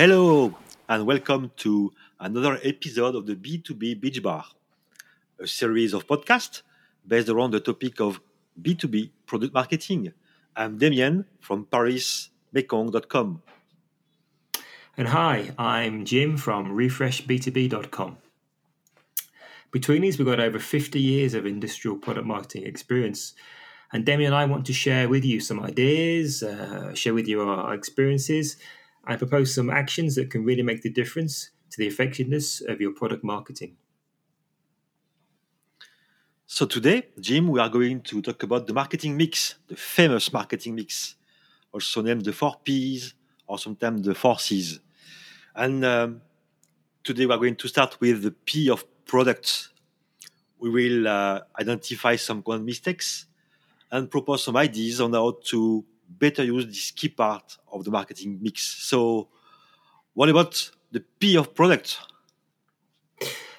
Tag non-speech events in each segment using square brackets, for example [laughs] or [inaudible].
Hello, and welcome to another episode of the B2B Beach Bar, a series of podcasts based around the topic of B2B product marketing. I'm Damien from ParisMekong.com. And hi, I'm Jim from RefreshB2B.com. Between us, we've got over 50 years of industrial product marketing experience. And Damien and I want to share with you some ideas, uh, share with you our experiences, and propose some actions that can really make the difference to the effectiveness of your product marketing. So, today, Jim, we are going to talk about the marketing mix, the famous marketing mix, also named the four P's or sometimes the four C's. And um, today, we are going to start with the P of products. We will uh, identify some common mistakes and propose some ideas on how to better use this key part of the marketing mix. So, what about the P of product?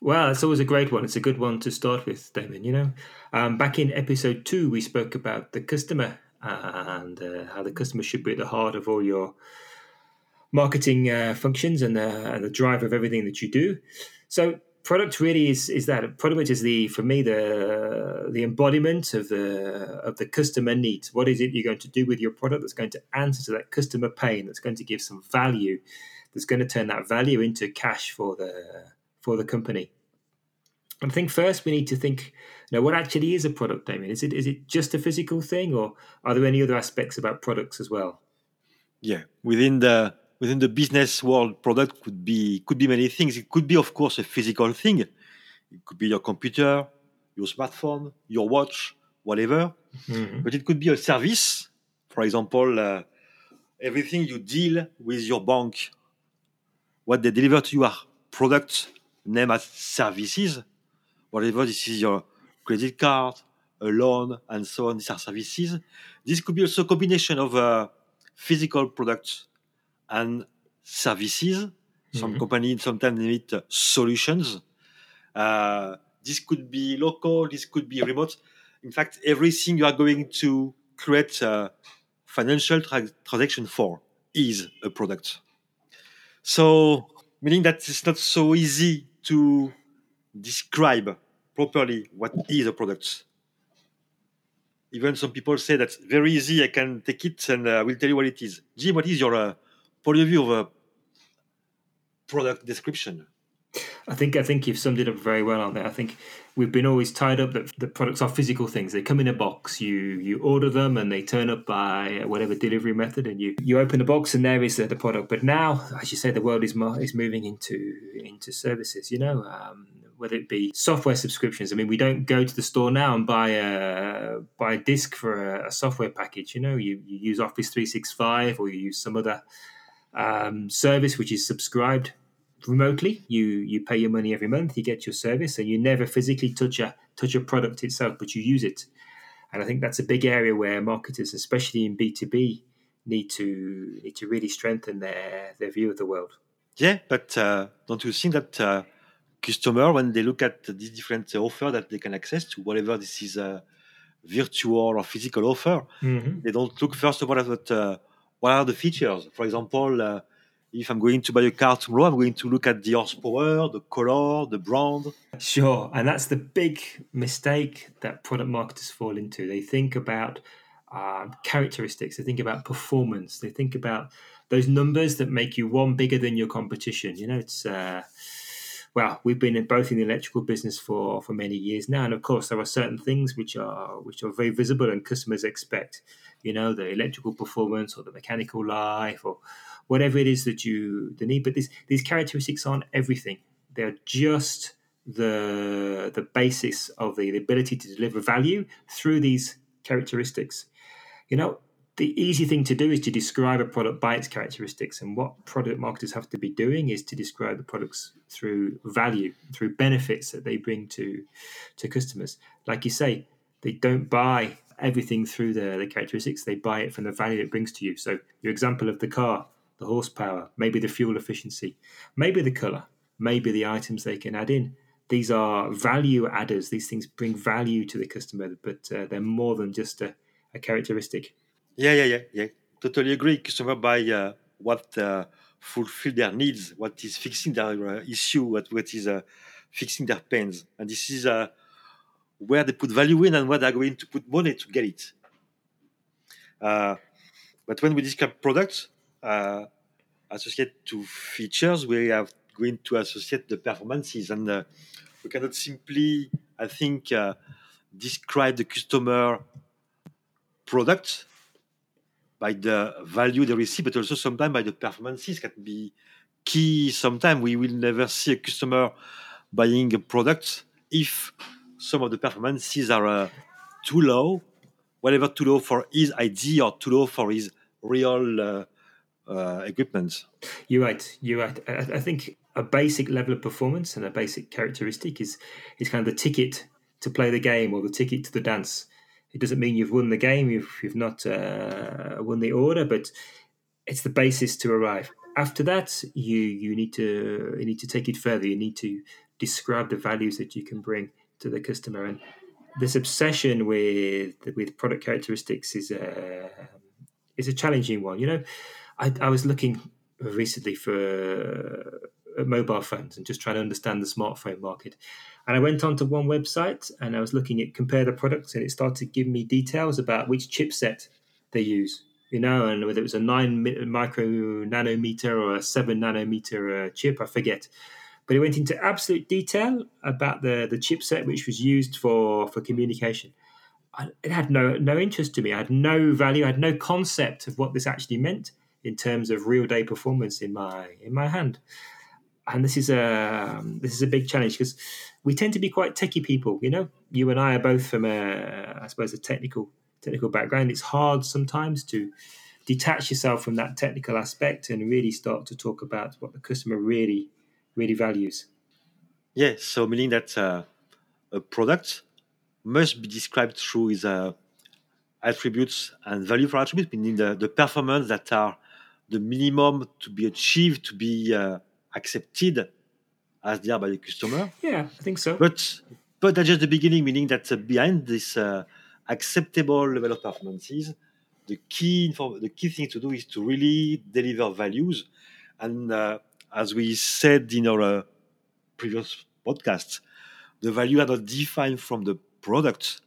Well, it's always a great one. It's a good one to start with, Damien. You know, um, back in episode two, we spoke about the customer and uh, how the customer should be at the heart of all your marketing uh, functions and the, and the drive of everything that you do. So, product really is is that product is the for me the the embodiment of the of the customer needs. What is it you're going to do with your product that's going to answer to that customer pain that's going to give some value that's going to turn that value into cash for the for the company? I think first we need to think you know what actually is a product Damien? Is it is it just a physical thing or are there any other aspects about products as well? Yeah within the within the business world, product could be could be many things. It could be, of course, a physical thing. It could be your computer, your smartphone, your watch, whatever. Mm-hmm. But it could be a service. For example, uh, everything you deal with your bank, what they deliver to you are products named as services. Whatever this is your credit card, a loan, and so on. These are services. This could be also a combination of uh, physical products and services. Some mm-hmm. companies sometimes need solutions. Uh, this could be local, this could be remote. In fact, everything you are going to create a financial tra- transaction for is a product. So, meaning that it's not so easy to describe properly what is a product. Even some people say that's very easy. I can take it and I uh, will tell you what it is. Jim, what is your uh, point of view of a product description? I think I think you've summed it up very well on there. I think we've been always tied up that the products are physical things. They come in a box. You you order them and they turn up by whatever delivery method, and you you open the box and there is the, the product. But now, as you say, the world is is moving into into services. You know. Um, whether it be software subscriptions. I mean, we don't go to the store now and buy a buy a disc for a, a software package. You know, you, you use Office three six five or you use some other um, service which is subscribed remotely. You you pay your money every month, you get your service, and you never physically touch a touch a product itself, but you use it. And I think that's a big area where marketers, especially in B two B, need to need to really strengthen their their view of the world. Yeah, but uh, don't you think that uh, customer, when they look at these different offer that they can access to, whatever this is a virtual or physical offer, mm-hmm. they don't look first of all at what uh, what are the features? For example, uh, if I'm going to buy a car tomorrow, I'm going to look at the horsepower, the color, the brand. Sure. And that's the big mistake that product marketers fall into. They think about um, characteristics, they think about performance, they think about those numbers that make you one bigger than your competition. You know, it's. Uh, well, we've been both in the electrical business for for many years now, and of course, there are certain things which are which are very visible and customers expect. You know, the electrical performance or the mechanical life or whatever it is that you the need. But these these characteristics aren't everything. They're just the the basis of the, the ability to deliver value through these characteristics. You know, the easy thing to do is to describe a product by its characteristics. And what product marketers have to be doing is to describe the products through value, through benefits that they bring to, to customers. Like you say, they don't buy everything through the, the characteristics, they buy it from the value it brings to you. So, your example of the car, the horsepower, maybe the fuel efficiency, maybe the color, maybe the items they can add in. These are value adders. These things bring value to the customer, but uh, they're more than just a, a characteristic. Yeah, yeah, yeah, yeah. Totally agree. Customer buy uh, what uh, fulfill their needs, what is fixing their uh, issue, what, what is uh, fixing their pains. And this is uh, where they put value in and where they're going to put money to get it. Uh, but when we describe products uh, associated to features, we are going to associate the performances. And uh, we cannot simply, I think, uh, describe the customer product by the value they receive, but also sometimes by the performances can be key. Sometimes we will never see a customer buying a product if some of the performances are uh, too low, whatever too low for his ID or too low for his real uh, uh, equipment. You're right. You're right. I, I, think a basic level of performance and a basic characteristic is is kind of the ticket to play the game or the ticket to the dance. It doesn't mean you've won the game. You've you've not uh, won the order, but it's the basis to arrive. After that, you you need to you need to take it further. You need to describe the values that you can bring to the customer and this obsession with with product characteristics is a is a challenging one. You know, I, I was looking recently for uh, mobile phones and just trying to understand the smartphone market. And I went onto one website and I was looking at compare the products, and it started giving me details about which chipset they use. You know, and whether it was a nine micro nanometer or a seven nanometer uh, chip, I forget. But it went into absolute detail about the the chipset which was used for for communication. I, it had no no interest to me. I had no value. I had no concept of what this actually meant in terms of real day performance in my in my hand. And this is a um, this is a big challenge because we tend to be quite techie people. You know, you and I are both from a I suppose a technical technical background. It's hard sometimes to detach yourself from that technical aspect and really start to talk about what the customer really really values. Yes, so meaning that uh, a product must be described through its uh, attributes and value for attributes, meaning the, the performance that are the minimum to be achieved, to be uh, accepted as they are by the customer. Yeah, I think so. But but that's just the beginning, meaning that uh, behind this uh, acceptable level of performances, the key the key thing to do is to really deliver values. And uh, as we said in our uh, previous podcast, the value are not defined from the product,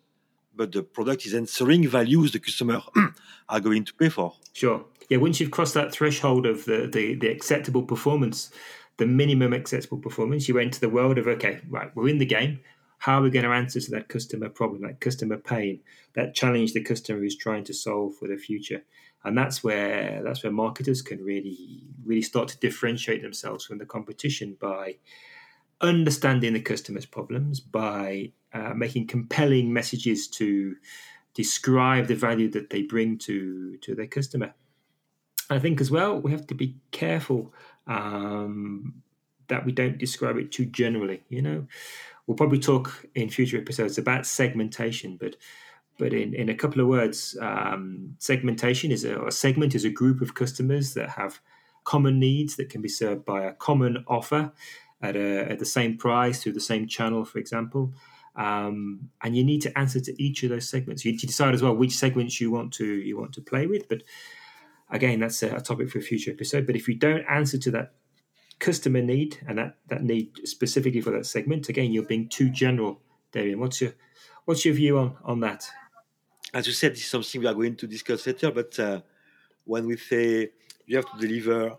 but the product is answering values the customer [clears throat] are going to pay for. Sure. Yeah, once you've crossed that threshold of the, the, the acceptable performance, the minimum acceptable performance, you enter the world of okay, right, we're in the game. How are we going to answer to that customer problem, that customer pain, that challenge the customer is trying to solve for the future? And that's where that's where marketers can really really start to differentiate themselves from the competition by understanding the customer's problems, by uh, making compelling messages to describe the value that they bring to to their customer. I think as well we have to be careful um, that we don't describe it too generally. You know, we'll probably talk in future episodes about segmentation, but but in, in a couple of words, um, segmentation is a, a segment is a group of customers that have common needs that can be served by a common offer at, a, at the same price through the same channel, for example. Um, and you need to answer to each of those segments. You need to decide as well which segments you want to you want to play with. But again, that's a, a topic for a future episode. But if you don't answer to that customer need and that, that need specifically for that segment, again, you're being too general, Damien. What's your what's your view on on that? As you said, this is something we are going to discuss later. But uh, when we say you have to deliver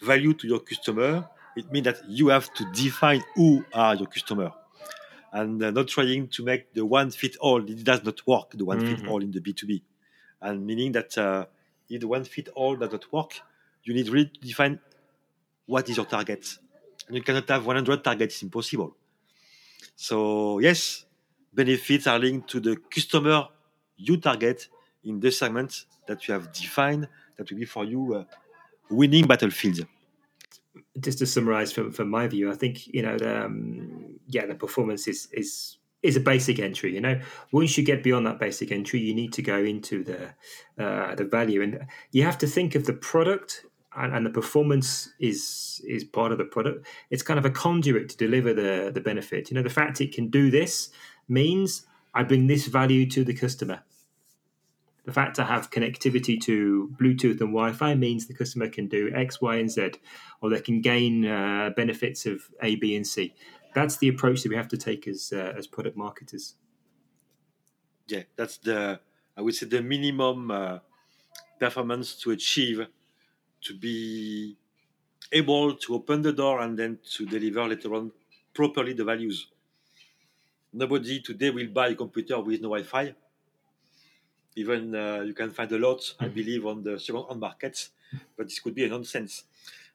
value to your customer, it means that you have to define who are your customer and uh, not trying to make the one fit all. It does not work, the one mm-hmm. fit all in the B2B. And meaning that uh, if the one fit all does not work, you need really to define what is your target. And you cannot have 100 targets, it's impossible. So, yes, benefits are linked to the customer you target in the segment that you have defined that will be for you uh, winning battlefields just to summarize from, from my view, I think you know, the, um, yeah, the performance is is is a basic entry. You know, once you get beyond that basic entry, you need to go into the uh, the value, and you have to think of the product, and, and, the performance is is part of the product. It's kind of a conduit to deliver the the benefit. You know, the fact it can do this means I bring this value to the customer. The fact to have connectivity to Bluetooth and Wi-Fi means the customer can do X, Y, and Z, or they can gain uh, benefits of A, B, and C. That's the approach that we have to take as uh, as product marketers. Yeah, that's the I would say the minimum uh, performance to achieve to be able to open the door and then to deliver later on properly the values. Nobody today will buy a computer with no Wi-Fi. Even uh, you can find a lot, I believe, on the second-hand markets, but this could be a nonsense.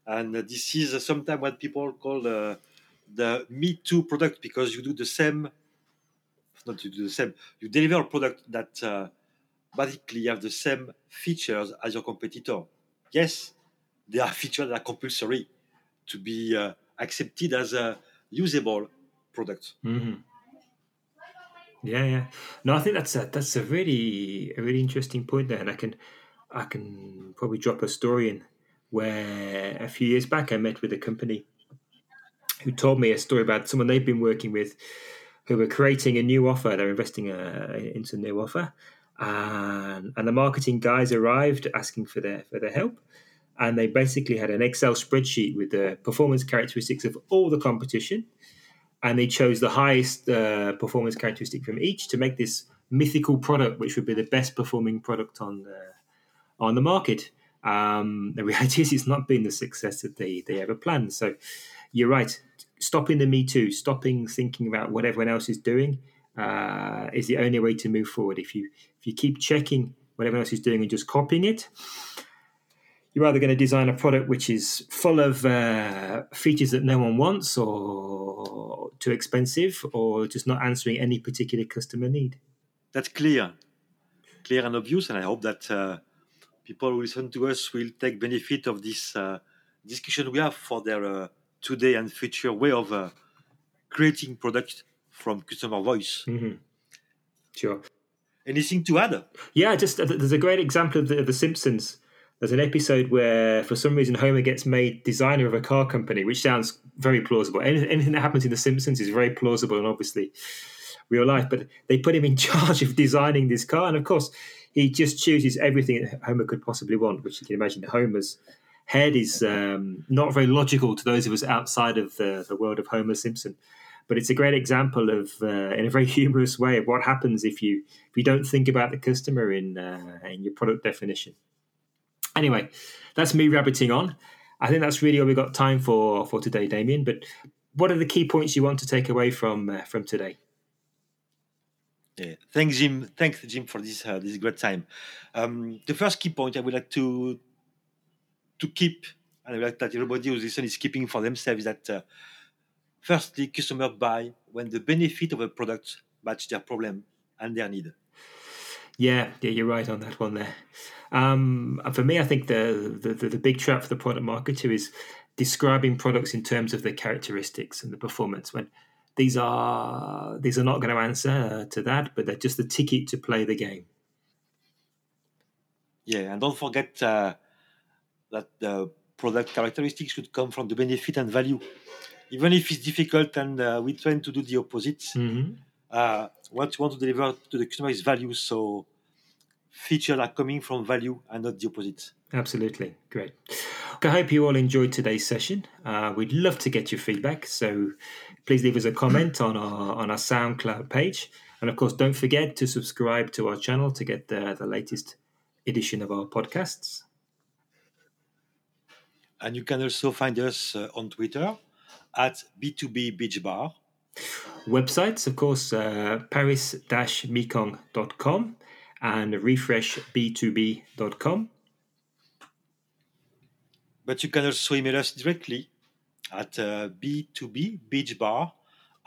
And uh, this is uh, sometimes what people call uh, the Me Too product because you do the same, not you do the same, you deliver a product that uh, basically have the same features as your competitor. Yes, there are [laughs] features that are compulsory to be uh, accepted as a usable product. Mm-hmm. Yeah, yeah. No, I think that's a that's a really a really interesting point there, and I can I can probably drop a story in where a few years back I met with a company who told me a story about someone they've been working with who were creating a new offer. They're investing uh, into a new offer, and and the marketing guys arrived asking for their for their help, and they basically had an Excel spreadsheet with the performance characteristics of all the competition, and they chose the highest uh, performance characteristic from each to make this mythical product, which would be the best performing product on the on the market. Um, the [laughs] reality is, it's not been the success that they they ever planned. So, you're right. Stopping the Me Too, stopping thinking about what everyone else is doing, uh, is the only way to move forward. If you if you keep checking what everyone else is doing and just copying it, you're either going to design a product which is full of uh, features that no one wants or too expensive or just not answering any particular customer need. That's clear, clear and obvious, and I hope that uh, people who listen to us will take benefit of this uh, discussion we have for their uh, today and future way of uh, creating products from customer voice. Mm-hmm. Sure. Anything to add? Yeah, just uh, there's a great example of the, of the Simpsons there's an episode where, for some reason, Homer gets made designer of a car company, which sounds very plausible. Anything that happens in The Simpsons is very plausible and obviously real life. But they put him in [laughs] charge of designing this car, and of course, he just chooses everything that Homer could possibly want. Which you can imagine, Homer's head is um, not very logical to those of us outside of the, the world of Homer Simpson. But it's a great example of, uh, in a very [laughs] humorous way, of what happens if you if you don't think about the customer in uh, in your product definition. Anyway, that's me rabbiting on. I think that's really all we've got time for for today, Damien. But what are the key points you want to take away from uh, from today? Yeah, thanks, Jim. Thanks, Jim, for this uh, this great time. Um, the first key point I would like to to keep, and I would like that everybody who's listening is keeping for themselves is that uh, firstly, customer buy when the benefit of a product match their problem and their need. Yeah, yeah, you're right on that one there. Um, for me, I think the, the, the big trap for the product marketer is describing products in terms of their characteristics and the performance. When these are these are not going to answer to that, but they're just the ticket to play the game. Yeah, and don't forget uh, that the product characteristics should come from the benefit and value. Even if it's difficult and uh, we tend to do the opposite, mm-hmm. Uh, what you want to deliver to the customer is value. So features are coming from value and not the opposite. Absolutely. Great. I hope you all enjoyed today's session. Uh, we'd love to get your feedback. So please leave us a comment on our on our SoundCloud page. And of course, don't forget to subscribe to our channel to get the, the latest edition of our podcasts. And you can also find us uh, on Twitter at B2B Beach Bar. Websites, of course, uh, paris-mekong.com and refreshb2b.com. But you can also email us directly at uh, b2bbeachbar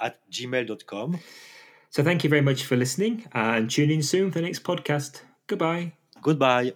at gmail.com. So thank you very much for listening and tune in soon for the next podcast. Goodbye. Goodbye.